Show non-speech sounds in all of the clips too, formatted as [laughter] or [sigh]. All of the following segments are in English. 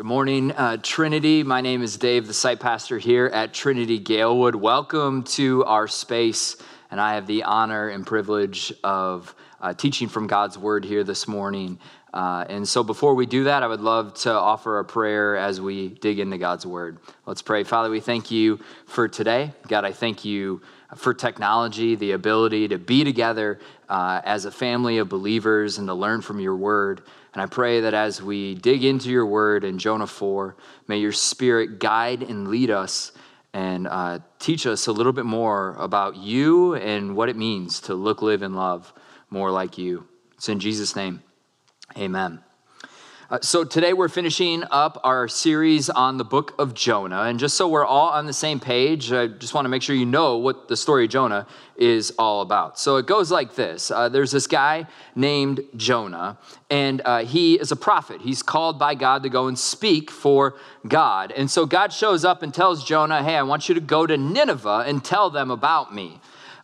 Good morning, uh, Trinity. My name is Dave, the site pastor here at Trinity Galewood. Welcome to our space, and I have the honor and privilege of uh, teaching from God's Word here this morning. Uh, and so, before we do that, I would love to offer a prayer as we dig into God's Word. Let's pray. Father, we thank you for today. God, I thank you for technology, the ability to be together uh, as a family of believers and to learn from your Word. And I pray that as we dig into your word in Jonah 4, may your spirit guide and lead us and uh, teach us a little bit more about you and what it means to look, live, and love more like you. It's in Jesus' name. Amen. Uh, so today we're finishing up our series on the book of Jonah. And just so we're all on the same page, I just want to make sure you know what the story of Jonah is all about. So it goes like this uh, There's this guy named Jonah, and uh, he is a prophet. He's called by God to go and speak for God. And so God shows up and tells Jonah, Hey, I want you to go to Nineveh and tell them about me.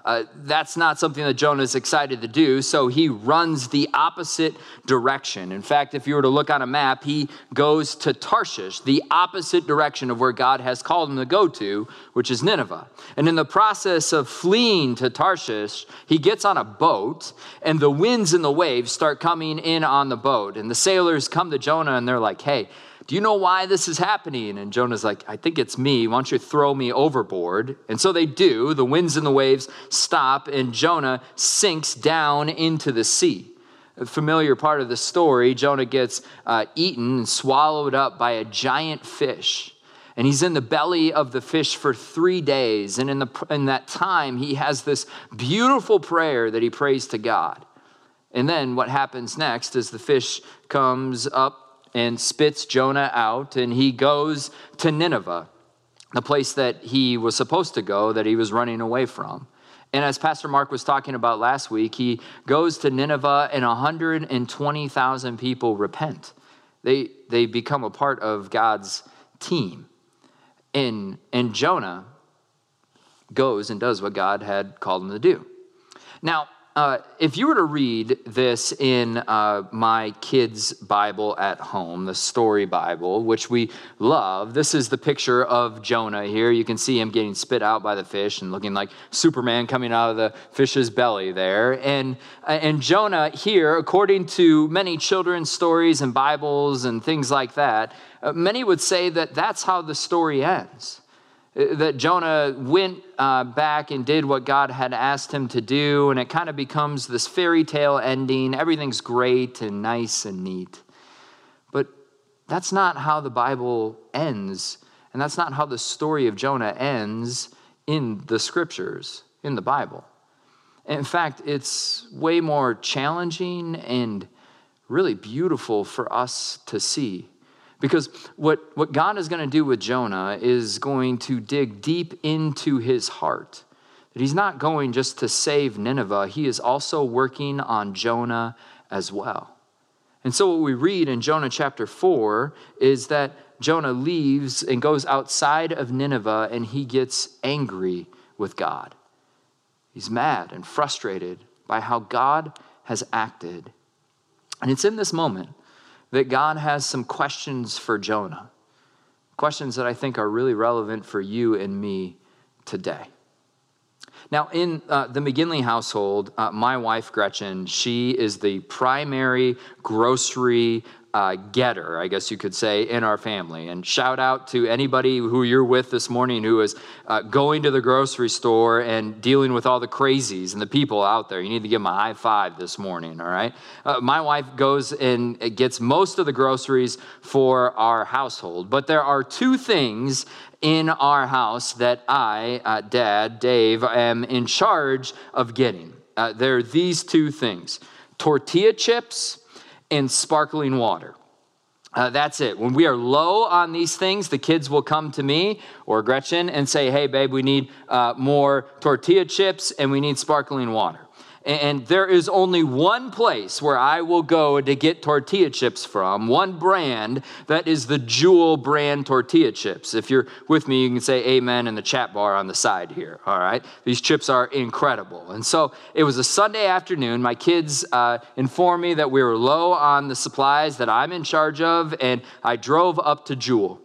Uh, that's not something that Jonah is excited to do, so he runs the opposite direction. In fact, if you were to look on a map, he goes to Tarshish, the opposite direction of where God has called him to go to, which is Nineveh. And in the process of fleeing to Tarshish, he gets on a boat, and the winds and the waves start coming in on the boat. And the sailors come to Jonah and they're like, hey, do you know why this is happening? And Jonah's like, I think it's me. Why don't you throw me overboard? And so they do. The winds and the waves stop, and Jonah sinks down into the sea. A familiar part of the story Jonah gets uh, eaten and swallowed up by a giant fish. And he's in the belly of the fish for three days. And in, the, in that time, he has this beautiful prayer that he prays to God. And then what happens next is the fish comes up and spits Jonah out, and he goes to Nineveh, the place that he was supposed to go, that he was running away from. And as Pastor Mark was talking about last week, he goes to Nineveh, and 120,000 people repent. They, they become a part of God's team. And, and Jonah goes and does what God had called him to do. Now, uh, if you were to read this in uh, my kids' Bible at home, the story Bible, which we love, this is the picture of Jonah here. You can see him getting spit out by the fish and looking like Superman coming out of the fish's belly there. And, uh, and Jonah here, according to many children's stories and Bibles and things like that, uh, many would say that that's how the story ends that Jonah went uh, back and did what God had asked him to do, and it kind of becomes this fairy tale ending. Everything's great and nice and neat. But that's not how the Bible ends, and that's not how the story of Jonah ends in the scriptures, in the Bible. In fact, it's way more challenging and really beautiful for us to see. Because what, what God is going to do with Jonah is going to dig deep into his heart. That he's not going just to save Nineveh, he is also working on Jonah as well. And so, what we read in Jonah chapter 4 is that Jonah leaves and goes outside of Nineveh and he gets angry with God. He's mad and frustrated by how God has acted. And it's in this moment that God has some questions for Jonah, questions that I think are really relevant for you and me today. Now, in uh, the McGinley household, uh, my wife Gretchen, she is the primary grocery uh, getter, I guess you could say, in our family. And shout out to anybody who you're with this morning who is uh, going to the grocery store and dealing with all the crazies and the people out there. You need to give them a high five this morning, all right? Uh, my wife goes and gets most of the groceries for our household, but there are two things in our house that I, uh, Dad, Dave, am in charge of getting. Uh, there are these two things tortilla chips and sparkling water. Uh, that's it. When we are low on these things, the kids will come to me or Gretchen and say, Hey, babe, we need uh, more tortilla chips and we need sparkling water. And there is only one place where I will go to get tortilla chips from, one brand that is the Jewel brand tortilla chips. If you're with me, you can say amen in the chat bar on the side here. All right. These chips are incredible. And so it was a Sunday afternoon. My kids uh, informed me that we were low on the supplies that I'm in charge of, and I drove up to Jewel.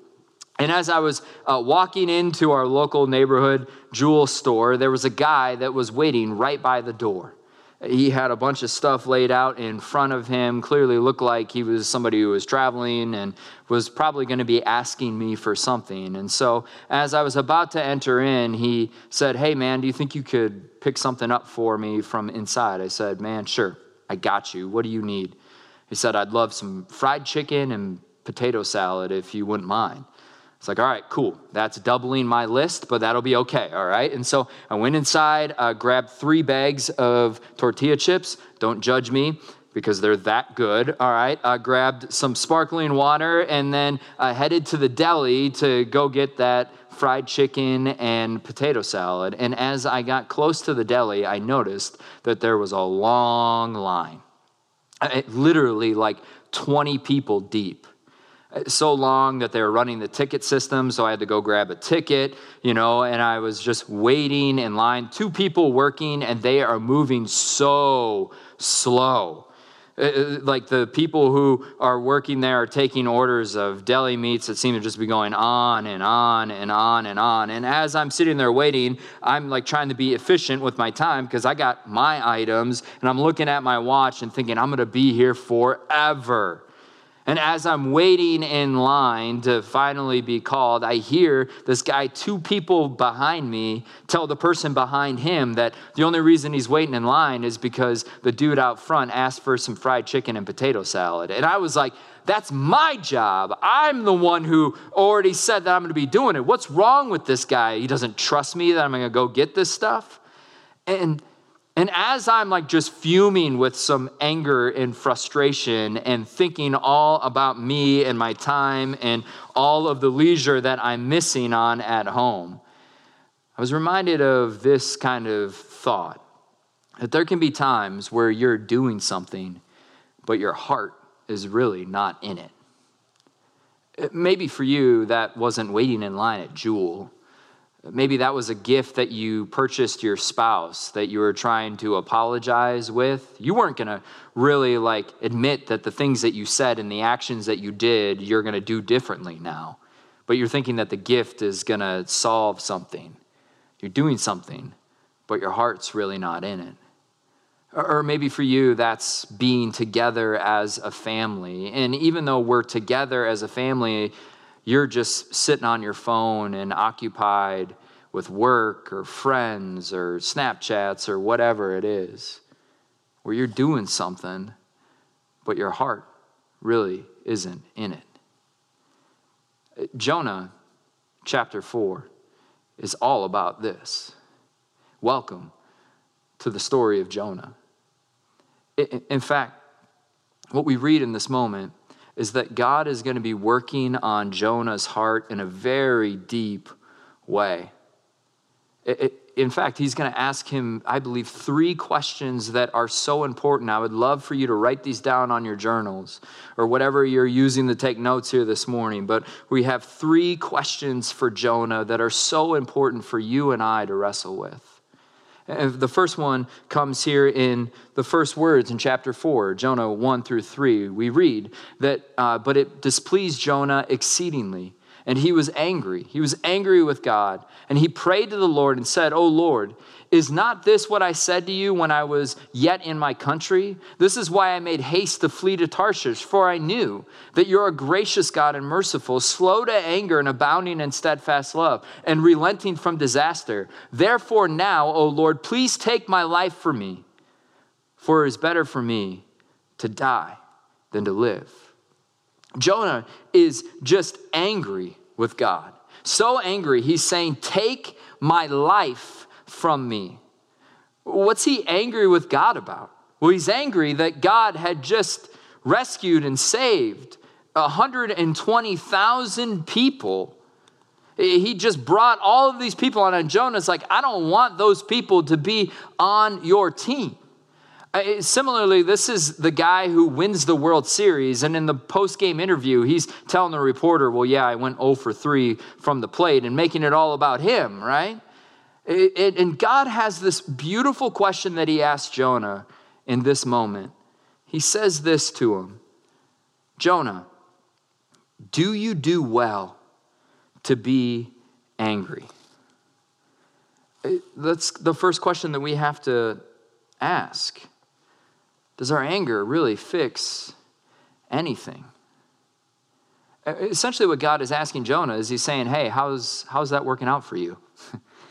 And as I was uh, walking into our local neighborhood Jewel store, there was a guy that was waiting right by the door he had a bunch of stuff laid out in front of him clearly looked like he was somebody who was traveling and was probably going to be asking me for something. And so as i was about to enter in he said hey man do you think you could pick something up for me from inside? I said man sure i got you. What do you need? He said i'd love some fried chicken and potato salad if you wouldn't mind it's like, all right, cool. That's doubling my list, but that'll be okay, all right? And so I went inside, uh, grabbed three bags of tortilla chips. Don't judge me because they're that good, all right? I grabbed some sparkling water and then I headed to the deli to go get that fried chicken and potato salad. And as I got close to the deli, I noticed that there was a long line, it, literally like 20 people deep so long that they were running the ticket system so i had to go grab a ticket you know and i was just waiting in line. Two people working and they are moving so slow. Uh, uh, like the people who are working there are taking orders of deli meats that seem to just be going on and on and on and on. And as i'm sitting there waiting i'm like trying to be efficient with my time because i got my items and i'm looking at my watch and thinking i'm going to be here forever and as I'm waiting in line to finally be called, I hear this guy, two people behind me, tell the person behind him that the only reason he's waiting in line is because the dude out front asked for some fried chicken and potato salad. And I was like, that's my job. I'm the one who already said that I'm going to be doing it. What's wrong with this guy? He doesn't trust me that I'm going to go get this stuff. And and as I'm like just fuming with some anger and frustration and thinking all about me and my time and all of the leisure that I'm missing on at home, I was reminded of this kind of thought that there can be times where you're doing something, but your heart is really not in it. Maybe for you, that wasn't waiting in line at Jewel Maybe that was a gift that you purchased your spouse that you were trying to apologize with. You weren't going to really like admit that the things that you said and the actions that you did, you're going to do differently now. But you're thinking that the gift is going to solve something. You're doing something, but your heart's really not in it. Or maybe for you, that's being together as a family. And even though we're together as a family, you're just sitting on your phone and occupied with work or friends or Snapchats or whatever it is, where you're doing something, but your heart really isn't in it. Jonah chapter 4 is all about this. Welcome to the story of Jonah. In fact, what we read in this moment is that God is going to be working on Jonah's heart in a very deep way. It, it, in fact, he's going to ask him, I believe, three questions that are so important. I would love for you to write these down on your journals or whatever you're using to take notes here this morning. But we have three questions for Jonah that are so important for you and I to wrestle with. The first one comes here in the first words in chapter 4, Jonah 1 through 3. We read that, uh, but it displeased Jonah exceedingly, and he was angry. He was angry with God, and he prayed to the Lord and said, O Lord, is not this what I said to you when I was yet in my country? This is why I made haste to flee to Tarshish, for I knew that you're a gracious God and merciful, slow to anger and abounding in steadfast love, and relenting from disaster. Therefore, now, O Lord, please take my life from me, for it is better for me to die than to live. Jonah is just angry with God. So angry, he's saying, Take my life from me. What's he angry with God about? Well, he's angry that God had just rescued and saved 120,000 people. He just brought all of these people on, and Jonah's like, I don't want those people to be on your team. Uh, similarly, this is the guy who wins the World Series, and in the post game interview, he's telling the reporter, Well, yeah, I went 0 for 3 from the plate, and making it all about him, right? And God has this beautiful question that he asks Jonah in this moment. He says this to him Jonah, do you do well to be angry? That's the first question that we have to ask. Does our anger really fix anything? Essentially, what God is asking Jonah is He's saying, Hey, how's, how's that working out for you?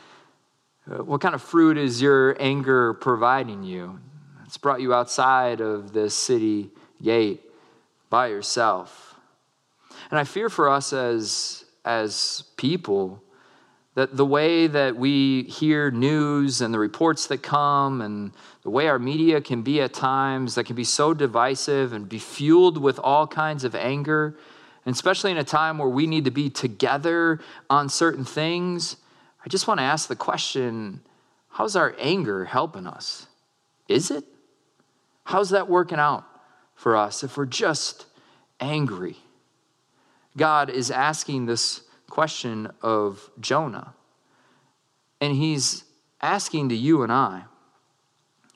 [laughs] what kind of fruit is your anger providing you? It's brought you outside of this city gate by yourself. And I fear for us as, as people that the way that we hear news and the reports that come and the way our media can be at times that can be so divisive and be fueled with all kinds of anger, and especially in a time where we need to be together on certain things, I just want to ask the question how's our anger helping us? Is it? How's that working out for us if we're just angry? God is asking this question of Jonah. And he's asking to you and I.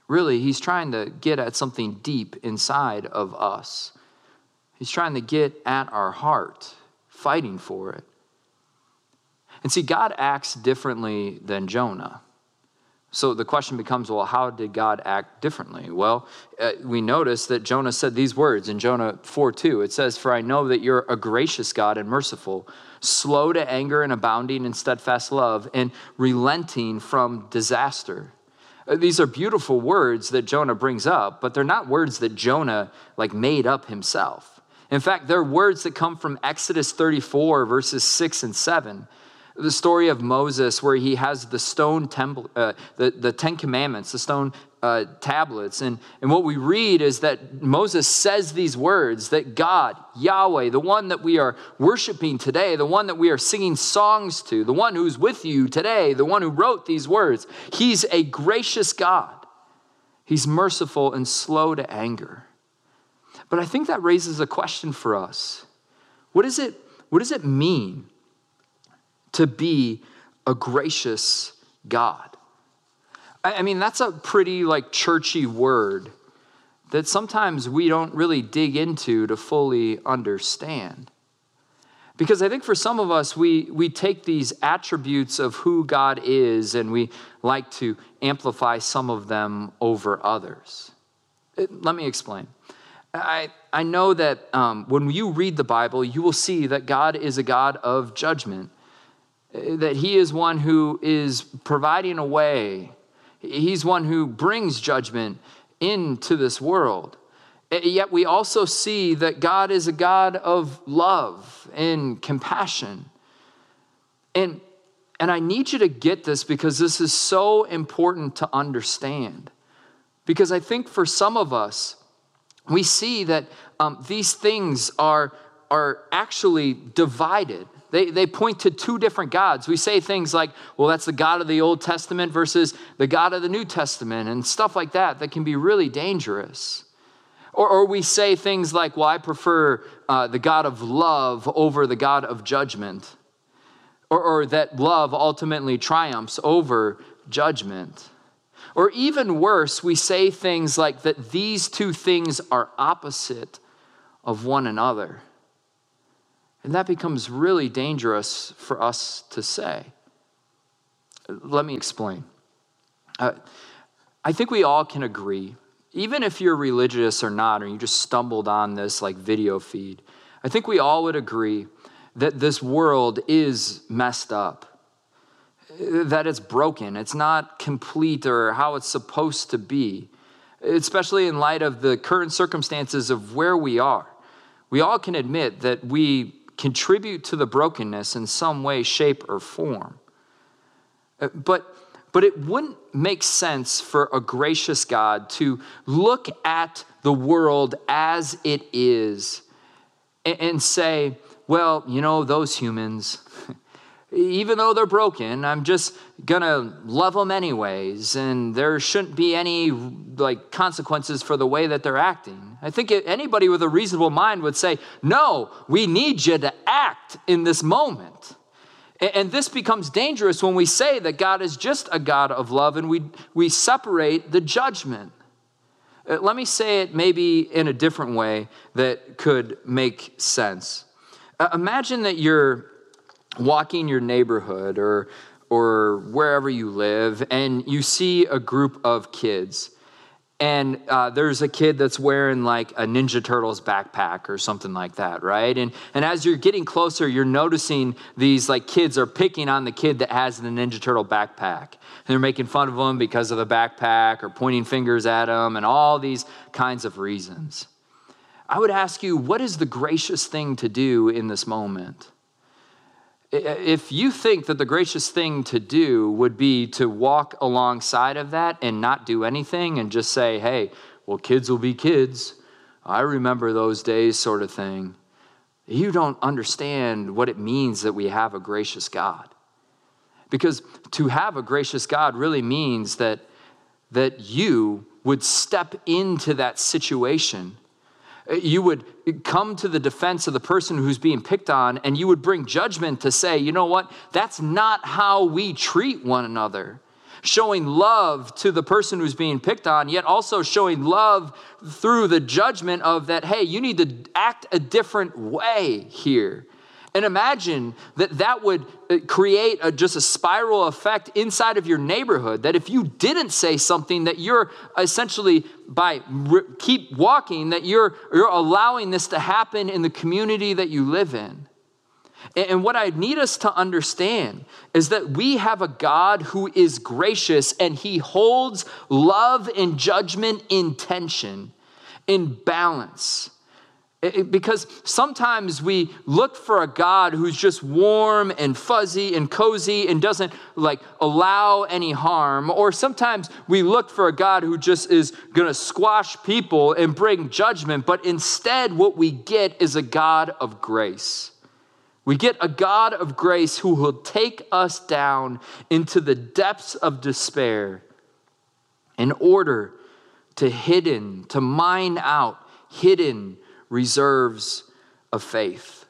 Really, he's trying to get at something deep inside of us. He's trying to get at our heart, fighting for it. And see, God acts differently than Jonah. So the question becomes well, how did God act differently? Well, uh, we notice that Jonah said these words in Jonah 4 2. It says, For I know that you're a gracious God and merciful, slow to anger and abounding in steadfast love, and relenting from disaster. Uh, these are beautiful words that Jonah brings up, but they're not words that Jonah like made up himself. In fact, they're words that come from Exodus 34, verses 6 and 7 the story of Moses, where he has the stone temple, uh, the, the Ten Commandments, the stone uh, tablets. And, and what we read is that Moses says these words that God, Yahweh, the one that we are worshiping today, the one that we are singing songs to, the one who's with you today, the one who wrote these words, he's a gracious God. He's merciful and slow to anger. But I think that raises a question for us. What, is it, what does it mean to be a gracious God. I mean, that's a pretty like churchy word that sometimes we don't really dig into to fully understand. Because I think for some of us, we, we take these attributes of who God is and we like to amplify some of them over others. It, let me explain. I, I know that um, when you read the Bible, you will see that God is a God of judgment that he is one who is providing a way. He's one who brings judgment into this world. Yet we also see that God is a God of love and compassion. And, and I need you to get this because this is so important to understand. Because I think for some of us, we see that um, these things are, are actually divided. They, they point to two different gods. We say things like, well, that's the God of the Old Testament versus the God of the New Testament, and stuff like that that can be really dangerous. Or, or we say things like, well, I prefer uh, the God of love over the God of judgment. Or, or that love ultimately triumphs over judgment. Or even worse, we say things like that these two things are opposite of one another. And that becomes really dangerous for us to say. Let me explain. Uh, I think we all can agree, even if you're religious or not, or you just stumbled on this like video feed, I think we all would agree that this world is messed up, that it's broken, it's not complete or how it's supposed to be, especially in light of the current circumstances of where we are. We all can admit that we contribute to the brokenness in some way, shape, or form. Uh, but, but it wouldn't make sense for a gracious God to look at the world as it is and, and say, well, you know, those humans, [laughs] even though they're broken, I'm just gonna love them anyways, and there shouldn't be any like consequences for the way that they're acting. I think anybody with a reasonable mind would say, No, we need you to act in this moment. And this becomes dangerous when we say that God is just a God of love and we, we separate the judgment. Uh, let me say it maybe in a different way that could make sense. Uh, imagine that you're walking your neighborhood or, or wherever you live and you see a group of kids. And uh, there's a kid that's wearing like a ninja turtles backpack or something like that right? And, and as you're getting closer you're noticing these like kids are picking on the kid that has the ninja turtle backpack. And they're making fun of him because of the backpack or pointing fingers at him and all these kinds of reasons. I would ask you what is the gracious thing to do in this moment if you think that the gracious thing to do would be to walk alongside of that and not do anything and just say, hey, well, kids will be kids. I remember those days, sort of thing. You don't understand what it means that we have a gracious God. Because to have a gracious God really means that, that you would step into that situation you would come to the defense of the person who's being picked on and you would bring judgment to say, you know what, that's not how we treat one another. Showing love to the person who's being picked on, yet also showing love through the judgment of that, hey, you need to act a different way here. And imagine that that would uh, create a, just a spiral effect inside of your neighborhood. That if you didn't say something, that you're essentially by re- keep walking, that you're you're allowing this to happen in the community that you live in. And, and what I need us to understand is that we have a God who is gracious and He holds love and judgment in tension, in balance. Because sometimes we look for a God who's just warm and fuzzy and cozy and doesn't like allow any harm. Or sometimes we look for a God who just is going to squash people and bring judgment. But instead, what we get is a God of grace. We get a God of grace who will take us down into the depths of despair in order to hidden, to mine out hidden reserves of faith.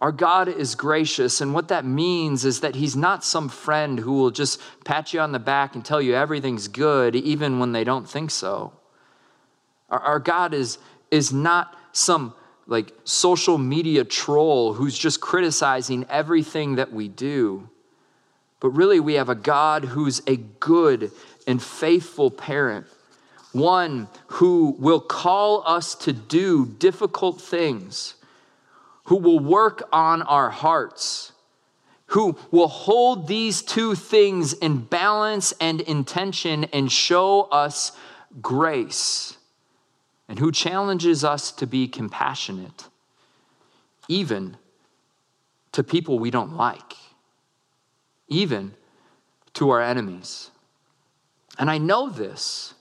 Our God is gracious, and what that means is that He's not some friend who will just pat you on the back and tell you everything's good, even when they don't think so. Our, our God is, is not some like social media troll who's just criticizing everything that we do. But really, we have a God who's a good and faithful parent one who will call us to do difficult things, who will work on our hearts, who will hold these two things in balance and intention and show us grace, and who challenges us to be compassionate, even to people we don't like, even to our enemies. And I know this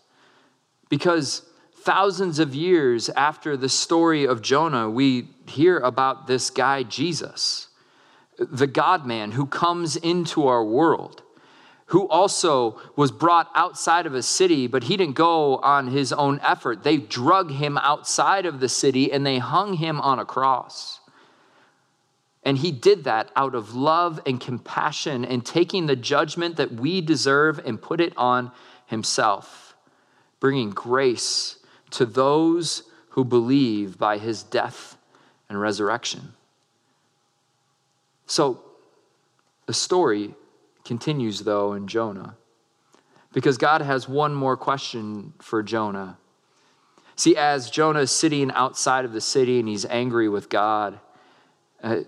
because thousands of years after the story of Jonah, we hear about this guy, Jesus, the God man who comes into our world, who also was brought outside of a city, but he didn't go on his own effort. They drug him outside of the city and they hung him on a cross. And he did that out of love and compassion and taking the judgment that we deserve and put it on himself bringing grace to those who believe by his death and resurrection. So the story continues, though, in Jonah, because God has one more question for Jonah. See, as Jonah is sitting outside of the city and he's angry with God, uh,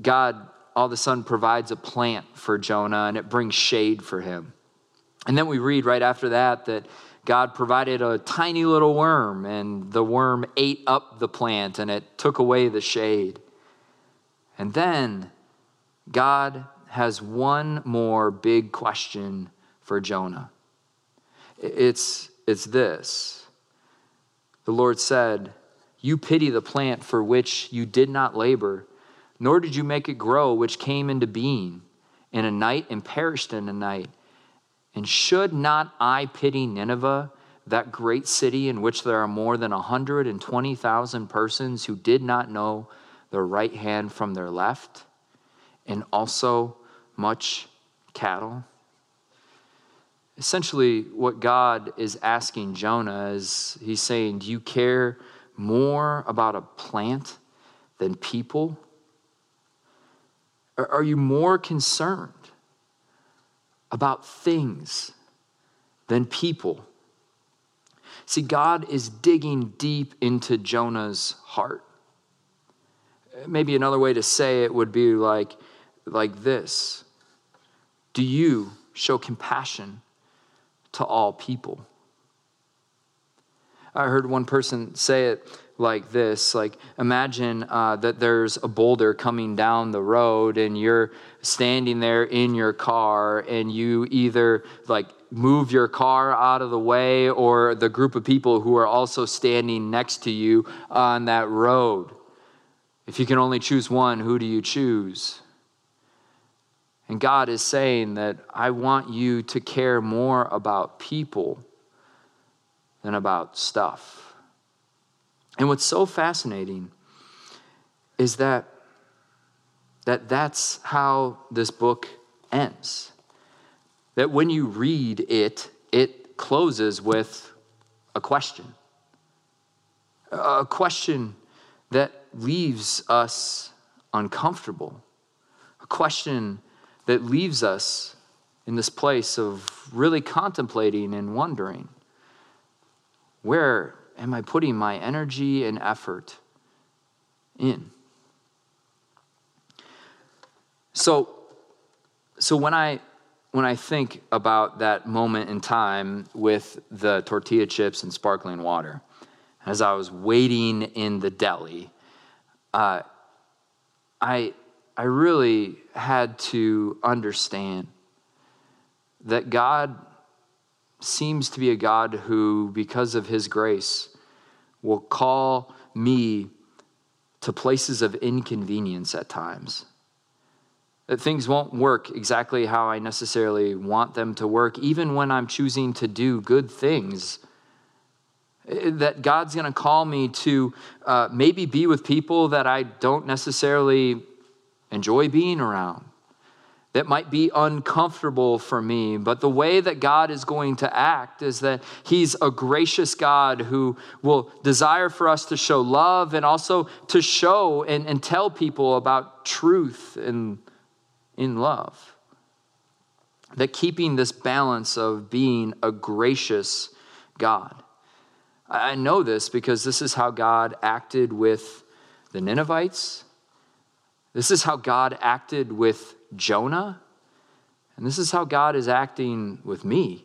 God all of a sudden provides a plant for Jonah and it brings shade for him. And then we read right after that that God provided a tiny little worm, and the worm ate up the plant and it took away the shade. And then God has one more big question for Jonah. It's, it's this The Lord said, You pity the plant for which you did not labor, nor did you make it grow, which came into being in a night and perished in a night. And should not I pity Nineveh, that great city in which there are more than 120,000 persons who did not know their right hand from their left, and also much cattle? Essentially, what God is asking Jonah is He's saying, Do you care more about a plant than people? Are you more concerned about things than people? See, God is digging deep into Jonah's heart. Maybe another way to say it would be like, like this Do you show compassion to all people? I heard one person say it like this like imagine uh, that there's a boulder coming down the road and you're standing there in your car and you either like move your car out of the way or the group of people who are also standing next to you on that road. If you can only choose one who do you choose? And god is saying that i want you to care more about people than about stuff and what's so fascinating is that, that that's how this book ends. That when you read it, it closes with a question. A question that leaves us uncomfortable. A question that leaves us in this place of really contemplating and wondering where am I putting my energy and effort in? So, so when I when I think about that moment in time with the tortilla chips and sparkling water, as I was waiting in the deli, uh, I I really had to understand that God seems to be a God who, because of his grace, will call me to places of inconvenience at times. That things won't work exactly how I necessarily want them to work, even when I'm choosing to do good things. That God's going to call me to uh, maybe be with people that I don't necessarily enjoy being around that might be uncomfortable for me. But the way that God is going to act is that He's a gracious God who will desire for us to show love and also to show and, and tell people about truth and in love. That keeping this balance of being a gracious God. I know this because this is how God acted with the Ninevites. This is how God acted with Jonah. And this is how God is acting with me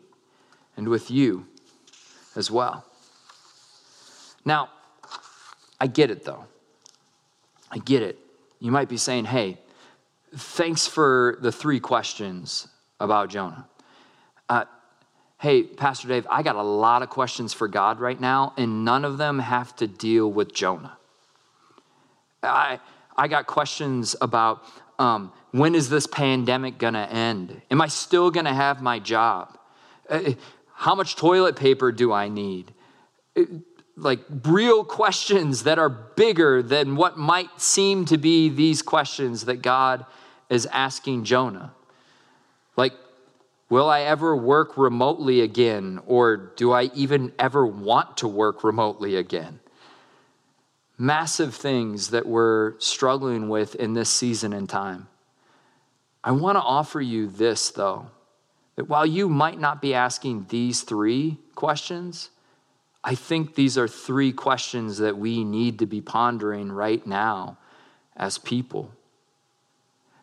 and with you as well. Now, I get it though. I get it. You might be saying, hey, thanks for the three questions about Jonah. Uh, hey, Pastor Dave, I got a lot of questions for God right now, and none of them have to deal with Jonah. I, I got questions about um, when is this pandemic going to end? Am I still going to have my job? Uh, how much toilet paper do I need? Uh, like real questions that are bigger than what might seem to be these questions that God is asking Jonah. Like, will I ever work remotely again? Or do I even ever want to work remotely again? Massive things that we're struggling with in this season and time. I want to offer you this, though, that while you might not be asking these three questions, I think these are three questions that we need to be pondering right now as people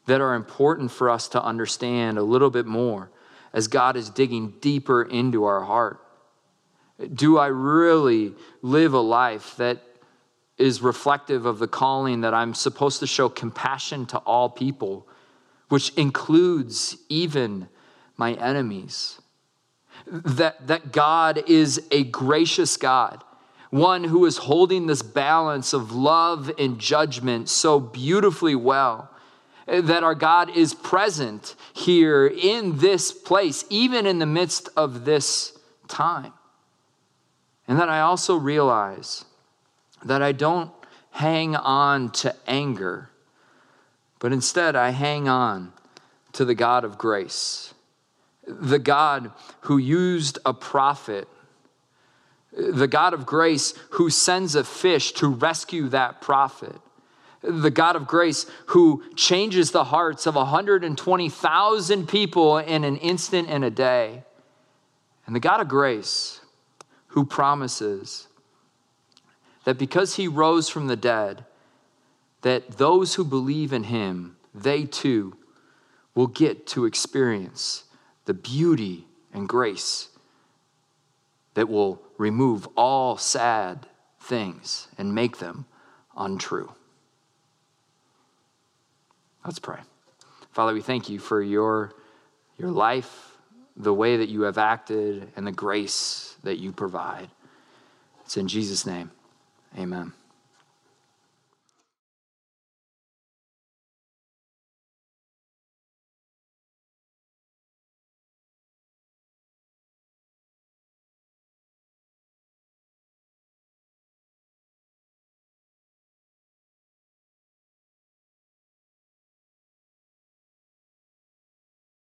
that are important for us to understand a little bit more as God is digging deeper into our heart. Do I really live a life that is reflective of the calling that I'm supposed to show compassion to all people? which includes even my enemies. That, that God is a gracious God. one who is holding this balance of love and judgment so beautifully well. That our God is present here in this place, even in the midst of this time. And that I also realize that I don't hang on to anger, but instead I hang on to the God of grace, the God who used a prophet, the God of grace who sends a fish to rescue that prophet. The God of grace who changes the hearts of 120,000 people in an instant and a day. And the God of grace who promises that because he rose from the dead, that those who believe in him, they too will get to experience the beauty and grace that will remove all sad things and make them untrue. Let's pray. Father, we thank you for your, your life, the way that you have acted, and the grace that you provide. It's in Jesus' name. Amen.